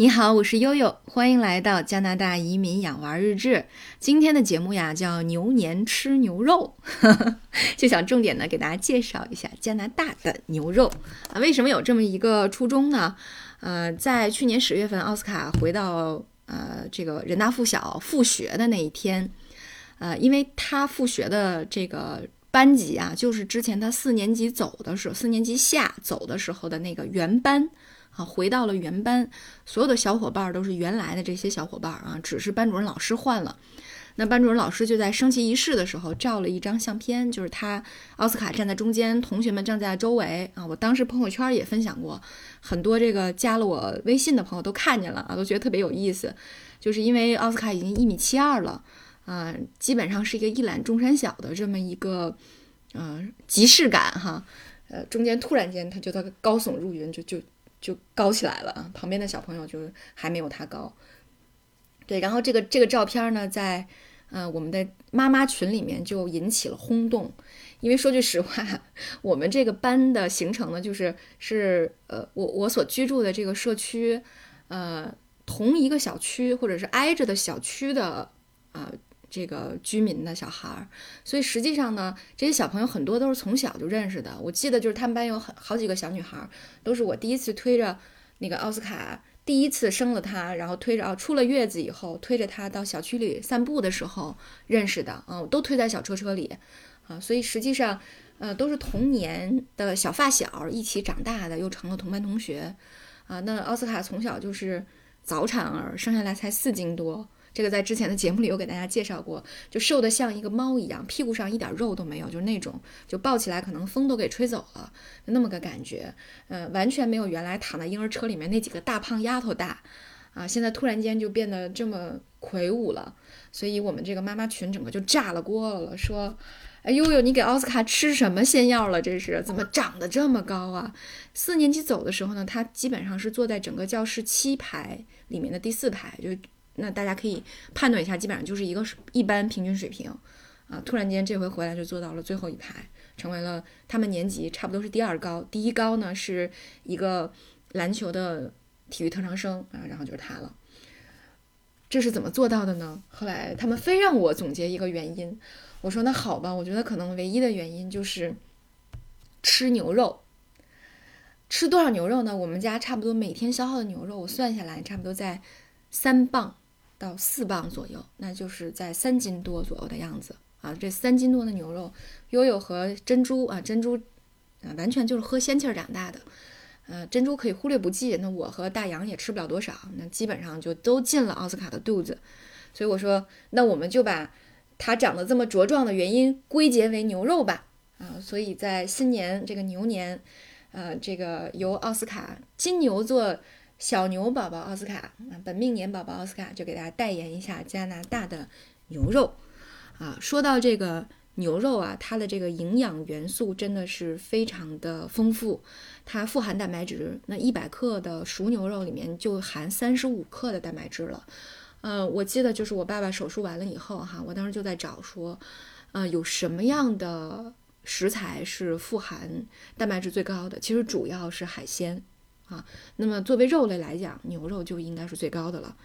你好，我是悠悠，欢迎来到加拿大移民养娃日志。今天的节目呀叫牛年吃牛肉，就想重点的给大家介绍一下加拿大的牛肉啊。为什么有这么一个初衷呢？呃，在去年十月份，奥斯卡回到呃这个人大附小复学的那一天，呃，因为他复学的这个班级啊，就是之前他四年级走的时候，四年级下走的时候的那个原班。啊，回到了原班，所有的小伙伴都是原来的这些小伙伴啊，只是班主任老师换了。那班主任老师就在升旗仪式的时候照了一张相片，就是他奥斯卡站在中间，同学们站在周围啊。我当时朋友圈也分享过，很多这个加了我微信的朋友都看见了啊，都觉得特别有意思。就是因为奥斯卡已经一米七二了啊，基本上是一个一览众山小的这么一个嗯即视感哈。呃，中间突然间他就他高耸入云，就就。就高起来了啊！旁边的小朋友就还没有他高。对，然后这个这个照片呢，在呃我们的妈妈群里面就引起了轰动，因为说句实话，我们这个班的形成呢，就是是呃我我所居住的这个社区，呃同一个小区或者是挨着的小区的啊。这个居民的小孩儿，所以实际上呢，这些小朋友很多都是从小就认识的。我记得就是他们班有很好几个小女孩，都是我第一次推着那个奥斯卡，第一次生了他，然后推着啊出了月子以后推着他到小区里散步的时候认识的啊，我都推在小车车里啊，所以实际上呃都是童年的小发小一起长大的，又成了同班同学啊。那奥斯卡从小就是早产儿，生下来才四斤多。这个在之前的节目里有给大家介绍过，就瘦得像一个猫一样，屁股上一点肉都没有，就是那种，就抱起来可能风都给吹走了，那么个感觉，嗯，完全没有原来躺在婴儿车里面那几个大胖丫头大，啊，现在突然间就变得这么魁梧了，所以我们这个妈妈群整个就炸了锅了，说，哎呦呦，你给奥斯卡吃什么仙药了？这是怎么长得这么高啊？四年级走的时候呢，他基本上是坐在整个教室七排里面的第四排，就。那大家可以判断一下，基本上就是一个一般平均水平，啊，突然间这回回来就坐到了最后一排，成为了他们年级差不多是第二高，第一高呢是一个篮球的体育特长生啊，然后就是他了。这是怎么做到的呢？后来他们非让我总结一个原因，我说那好吧，我觉得可能唯一的原因就是吃牛肉。吃多少牛肉呢？我们家差不多每天消耗的牛肉，我算下来差不多在三磅。到四磅左右，那就是在三斤多左右的样子啊。这三斤多的牛肉，悠悠和珍珠啊，珍珠啊，完全就是喝仙气儿长大的。呃，珍珠可以忽略不计，那我和大洋也吃不了多少，那基本上就都进了奥斯卡的肚子。所以我说，那我们就把它长得这么茁壮的原因归结为牛肉吧。啊，所以在新年这个牛年，呃，这个由奥斯卡金牛座。小牛宝宝奥斯卡啊，本命年宝宝奥斯卡就给大家代言一下加拿大的牛肉啊。说到这个牛肉啊，它的这个营养元素真的是非常的丰富，它富含蛋白质。那一百克的熟牛肉里面就含三十五克的蛋白质了。呃，我记得就是我爸爸手术完了以后哈，我当时就在找说，呃，有什么样的食材是富含蛋白质最高的？其实主要是海鲜。啊，那么作为肉类来讲，牛肉就应该是最高的了，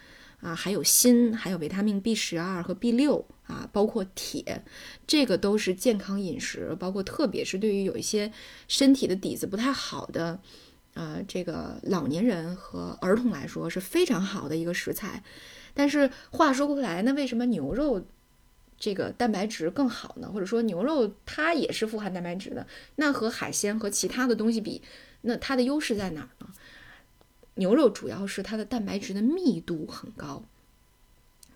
啊，还有锌，还有维他命 B 十二和 B 六啊，包括铁，这个都是健康饮食，包括特别是对于有一些身体的底子不太好的，呃，这个老年人和儿童来说是非常好的一个食材。但是话说回来，那为什么牛肉这个蛋白质更好呢？或者说牛肉它也是富含蛋白质的，那和海鲜和其他的东西比？那它的优势在哪儿呢？牛肉主要是它的蛋白质的密度很高。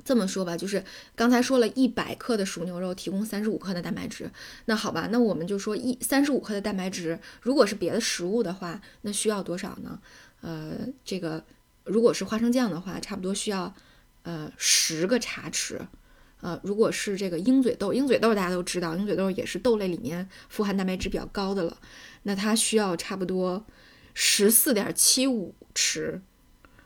这么说吧，就是刚才说了一百克的熟牛肉提供三十五克的蛋白质。那好吧，那我们就说一三十五克的蛋白质，如果是别的食物的话，那需要多少呢？呃，这个如果是花生酱的话，差不多需要呃十个茶匙。呃，如果是这个鹰嘴豆，鹰嘴豆大家都知道，鹰嘴豆也是豆类里面富含蛋白质比较高的了。那它需要差不多十四点七五匙，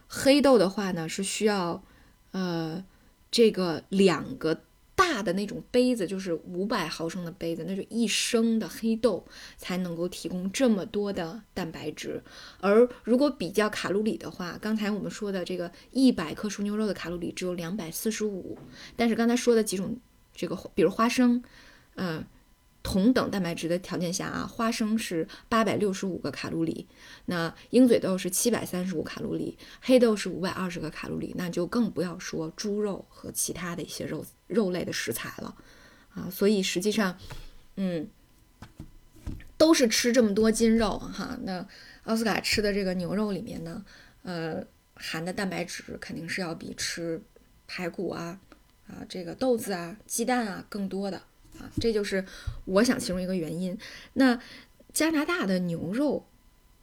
黑豆的话呢是需要，呃，这个两个大的那种杯子，就是五百毫升的杯子，那就一升的黑豆才能够提供这么多的蛋白质。而如果比较卡路里的话，刚才我们说的这个一百克熟牛肉的卡路里只有两百四十五，但是刚才说的几种这个，比如花生，嗯。同等蛋白质的条件下啊，花生是八百六十五个卡路里，那鹰嘴豆是七百三十五卡路里，黑豆是五百二十个卡路里，那就更不要说猪肉和其他的一些肉肉类的食材了啊。所以实际上，嗯，都是吃这么多斤肉哈。那奥斯卡吃的这个牛肉里面呢，呃，含的蛋白质肯定是要比吃排骨啊啊这个豆子啊鸡蛋啊更多的。啊，这就是我想其中一个原因。那加拿大的牛肉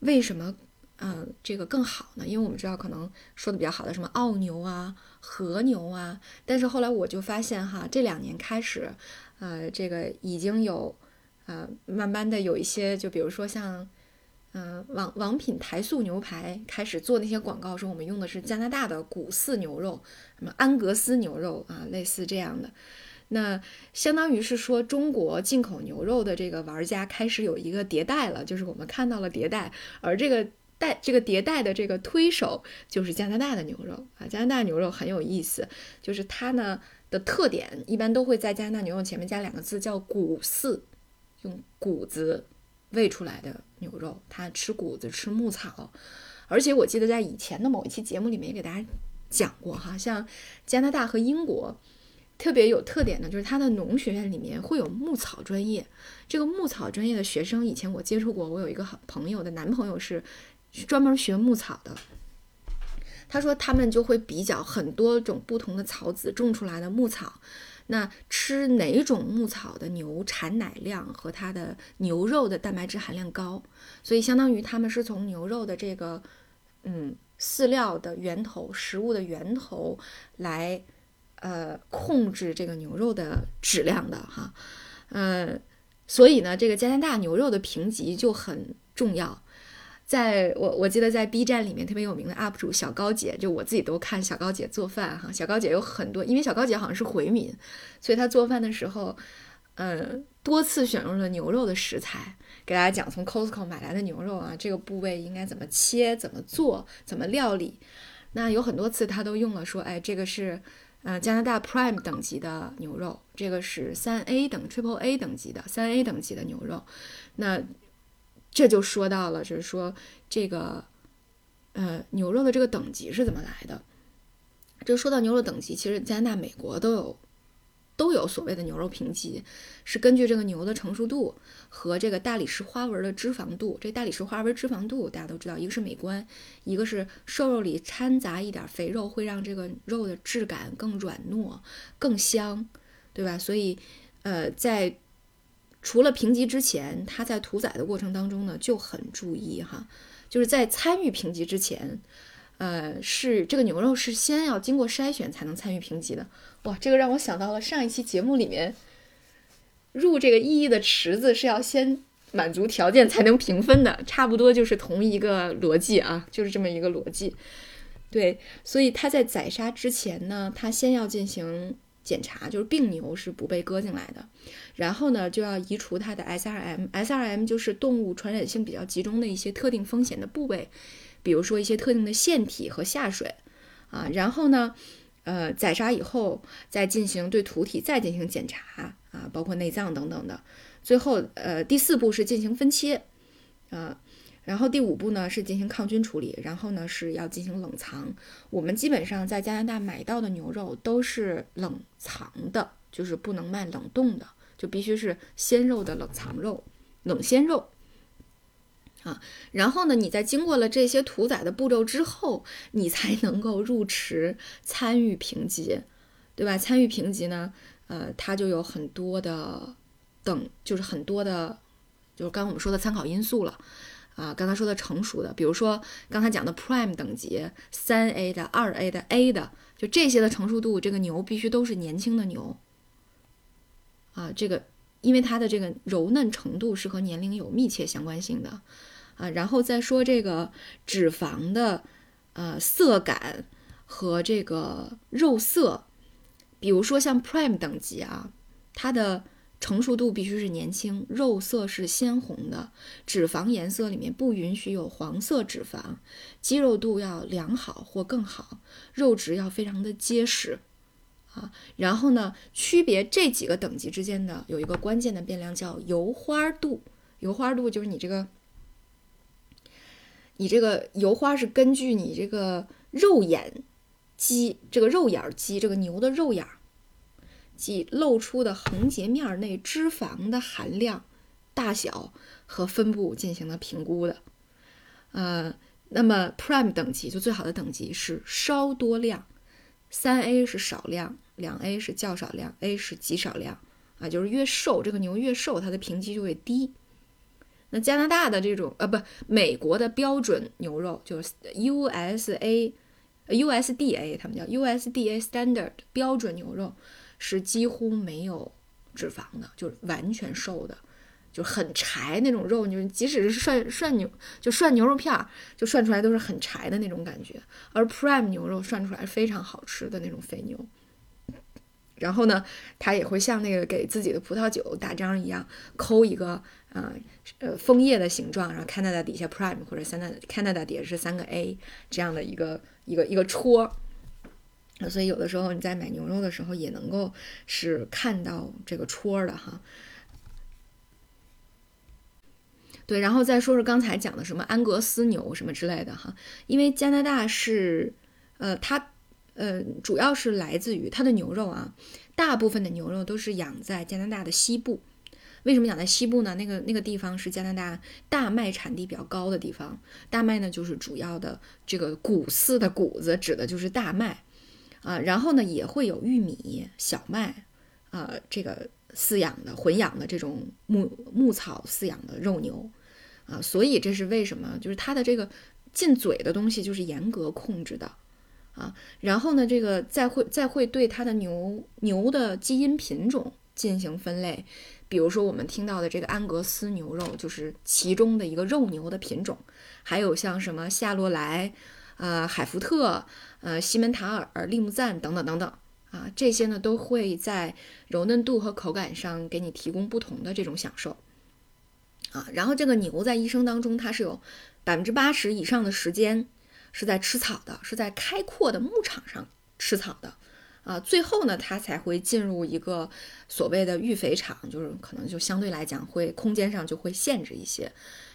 为什么嗯这个更好呢？因为我们知道可能说的比较好的什么澳牛啊、和牛啊，但是后来我就发现哈，这两年开始，呃，这个已经有呃慢慢的有一些，就比如说像嗯王王品台塑牛排开始做那些广告说我们用的是加拿大的谷饲牛肉，什么安格斯牛肉啊，类似这样的。那相当于是说，中国进口牛肉的这个玩家开始有一个迭代了，就是我们看到了迭代，而这个代这个迭代的这个推手就是加拿大的牛肉啊。加拿大牛肉很有意思，就是它呢的特点一般都会在加拿大牛肉前面加两个字，叫谷饲，用谷子喂出来的牛肉，它吃谷子吃牧草，而且我记得在以前的某一期节目里面也给大家讲过哈，像加拿大和英国。特别有特点的就是它的农学院里面会有牧草专业。这个牧草专业的学生，以前我接触过，我有一个好朋友的男朋友是专门学牧草的。他说他们就会比较很多种不同的草籽种出来的牧草，那吃哪种牧草的牛产奶量和它的牛肉的蛋白质含量高，所以相当于他们是从牛肉的这个嗯饲料的源头、食物的源头来。呃，控制这个牛肉的质量的哈，呃，所以呢，这个加拿大牛肉的评级就很重要。在我我记得在 B 站里面特别有名的 UP 主小高姐，就我自己都看小高姐做饭哈。小高姐有很多，因为小高姐好像是回民，所以她做饭的时候，呃，多次选用了牛肉的食材，给大家讲从 Costco 买来的牛肉啊，这个部位应该怎么切、怎么做、怎么料理。那有很多次她都用了说，哎，这个是。呃，加拿大 Prime 等级的牛肉，这个是三 A 等 Triple A 等级的三 A 等级的牛肉，那这就说到了，就是说这个呃牛肉的这个等级是怎么来的？这说到牛肉等级，其实加拿大、美国都有。都有所谓的牛肉评级，是根据这个牛的成熟度和这个大理石花纹的脂肪度。这大理石花纹脂肪度大家都知道，一个是美观，一个是瘦肉里掺杂一点肥肉，会让这个肉的质感更软糯、更香，对吧？所以，呃，在除了评级之前，他在屠宰的过程当中呢，就很注意哈，就是在参与评级之前。呃，是这个牛肉是先要经过筛选才能参与评级的。哇，这个让我想到了上一期节目里面，入这个意义的池子是要先满足条件才能评分的，差不多就是同一个逻辑啊，就是这么一个逻辑。对，所以他在宰杀之前呢，他先要进行检查，就是病牛是不被割进来的，然后呢就要移除它的 SRM，SRM 就是动物传染性比较集中的一些特定风险的部位。比如说一些特定的腺体和下水，啊，然后呢，呃，宰杀以后再进行对土体再进行检查，啊，包括内脏等等的。最后，呃，第四步是进行分切，啊，然后第五步呢是进行抗菌处理，然后呢是要进行冷藏。我们基本上在加拿大买到的牛肉都是冷藏的，就是不能卖冷冻的，就必须是鲜肉的冷藏肉，冷鲜肉。啊，然后呢，你在经过了这些屠宰的步骤之后，你才能够入池参与评级，对吧？参与评级呢，呃，它就有很多的等，就是很多的，就是刚刚我们说的参考因素了。啊，刚才说的成熟的，比如说刚才讲的 Prime 等级，三 A 的、二 A 的、A 的，就这些的成熟度，这个牛必须都是年轻的牛。啊，这个因为它的这个柔嫩程度是和年龄有密切相关性的。啊，然后再说这个脂肪的，呃，色感和这个肉色，比如说像 Prime 等级啊，它的成熟度必须是年轻，肉色是鲜红的，脂肪颜色里面不允许有黄色脂肪，肌肉度要良好或更好，肉质要非常的结实啊。然后呢，区别这几个等级之间的有一个关键的变量叫油花度，油花度就是你这个。你这个油花是根据你这个肉眼肌，这个肉眼肌，这个牛的肉眼即露出的横截面内脂肪的含量、大小和分布进行了评估的。呃，那么 Prime 等级就最好的等级是稍多量，三 A 是少量，两 A 是较少量，A 是极少量啊，就是越瘦这个牛越瘦，它的评级就会低。那加拿大的这种呃不，美国的标准牛肉就是 USA，USDA，他们叫 USDA Standard 标准牛肉，是几乎没有脂肪的，就是完全瘦的，就很柴那种肉，就即使是涮涮牛，就涮牛肉片儿，就涮出来都是很柴的那种感觉。而 Prime 牛肉涮出来非常好吃的那种肥牛。然后呢，它也会像那个给自己的葡萄酒打章一样，抠一个。啊，呃，枫叶的形状，然后 Canada 底下 Prime 或者 Canada Canada 底下是三个 A 这样的一个一个一个戳，所以有的时候你在买牛肉的时候也能够是看到这个戳的哈。对，然后再说说刚才讲的什么安格斯牛什么之类的哈，因为加拿大是，呃，它，呃，主要是来自于它的牛肉啊，大部分的牛肉都是养在加拿大的西部。为什么养在西部呢？那个那个地方是加拿大大麦产地比较高的地方。大麦呢，就是主要的这个谷饲的谷子，指的就是大麦啊。然后呢，也会有玉米、小麦啊，这个饲养的混养的这种牧牧草饲养的肉牛啊。所以这是为什么？就是它的这个进嘴的东西就是严格控制的啊。然后呢，这个再会再会对它的牛牛的基因品种进行分类。比如说，我们听到的这个安格斯牛肉就是其中的一个肉牛的品种，还有像什么夏洛莱、呃海福特、呃西门塔尔、利木赞等等等等啊，这些呢都会在柔嫩度和口感上给你提供不同的这种享受啊。然后这个牛在一生当中，它是有百分之八十以上的时间是在吃草的，是在开阔的牧场上吃草的。啊，最后呢，它才会进入一个所谓的育肥场，就是可能就相对来讲会空间上就会限制一些，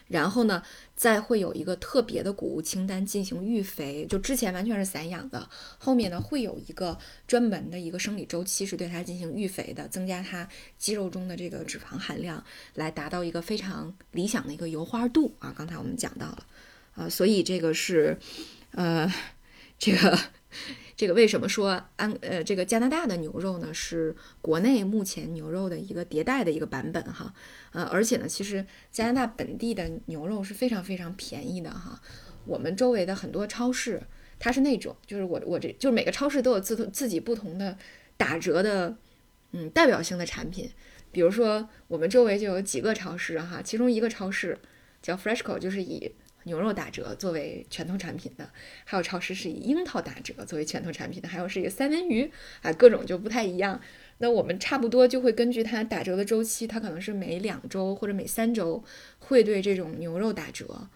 然后呢，再会有一个特别的谷物清单进行育肥，就之前完全是散养的，后面呢会有一个专门的一个生理周期是对它进行育肥的，增加它肌肉中的这个脂肪含量，来达到一个非常理想的一个油花度啊。刚才我们讲到了，啊，所以这个是，呃，这个。这个为什么说安呃这个加拿大的牛肉呢？是国内目前牛肉的一个迭代的一个版本哈，呃，而且呢，其实加拿大本地的牛肉是非常非常便宜的哈。我们周围的很多超市，它是那种，就是我我这就是每个超市都有自自己不同的打折的，嗯，代表性的产品。比如说我们周围就有几个超市哈，其中一个超市叫 Freshco，就是以牛肉打折作为拳头产品的，还有超市是以樱桃打折作为拳头产品的，还有是一个三文鱼啊，各种就不太一样。那我们差不多就会根据它打折的周期，它可能是每两周或者每三周会对这种牛肉打折，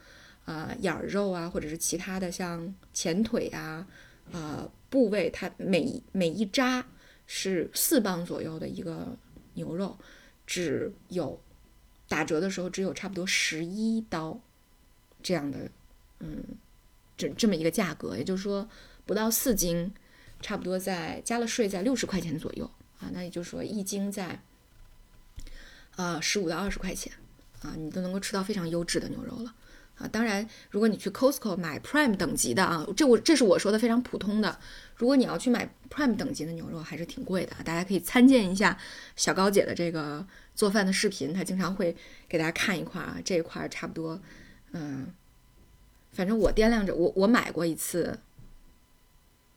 啊，眼儿肉啊，或者是其他的像前腿啊，呃，部位它每每一扎是四磅左右的一个牛肉，只有打折的时候只有差不多十一刀。这样的，嗯，这这么一个价格，也就是说不到四斤，差不多在加了税在六十块钱左右啊。那也就是说一斤在，呃，十五到二十块钱啊，你都能够吃到非常优质的牛肉了啊。当然，如果你去 Costco 买 Prime 等级的啊，这我这是我说的非常普通的。如果你要去买 Prime 等级的牛肉，还是挺贵的。大家可以参见一下小高姐的这个做饭的视频，她经常会给大家看一块啊，这一块差不多。嗯，反正我掂量着，我我买过一次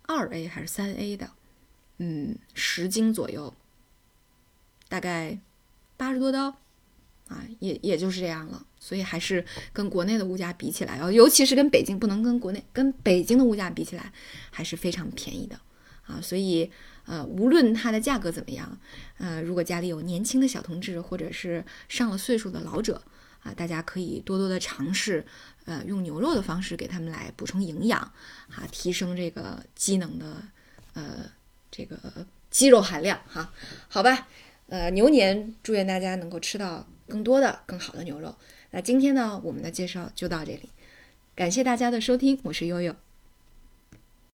二 A 还是三 A 的，嗯，十斤左右，大概八十多刀啊，也也就是这样了。所以还是跟国内的物价比起来，尤其是跟北京，不能跟国内跟北京的物价比起来，还是非常便宜的啊。所以呃，无论它的价格怎么样，呃，如果家里有年轻的小同志或者是上了岁数的老者啊，大家可以多多的尝试，呃，用牛肉的方式给他们来补充营养，啊，提升这个机能的，呃，这个肌肉含量哈。好吧，呃，牛年祝愿大家能够吃到更多的、更好的牛肉。那今天呢，我们的介绍就到这里，感谢大家的收听，我是悠悠。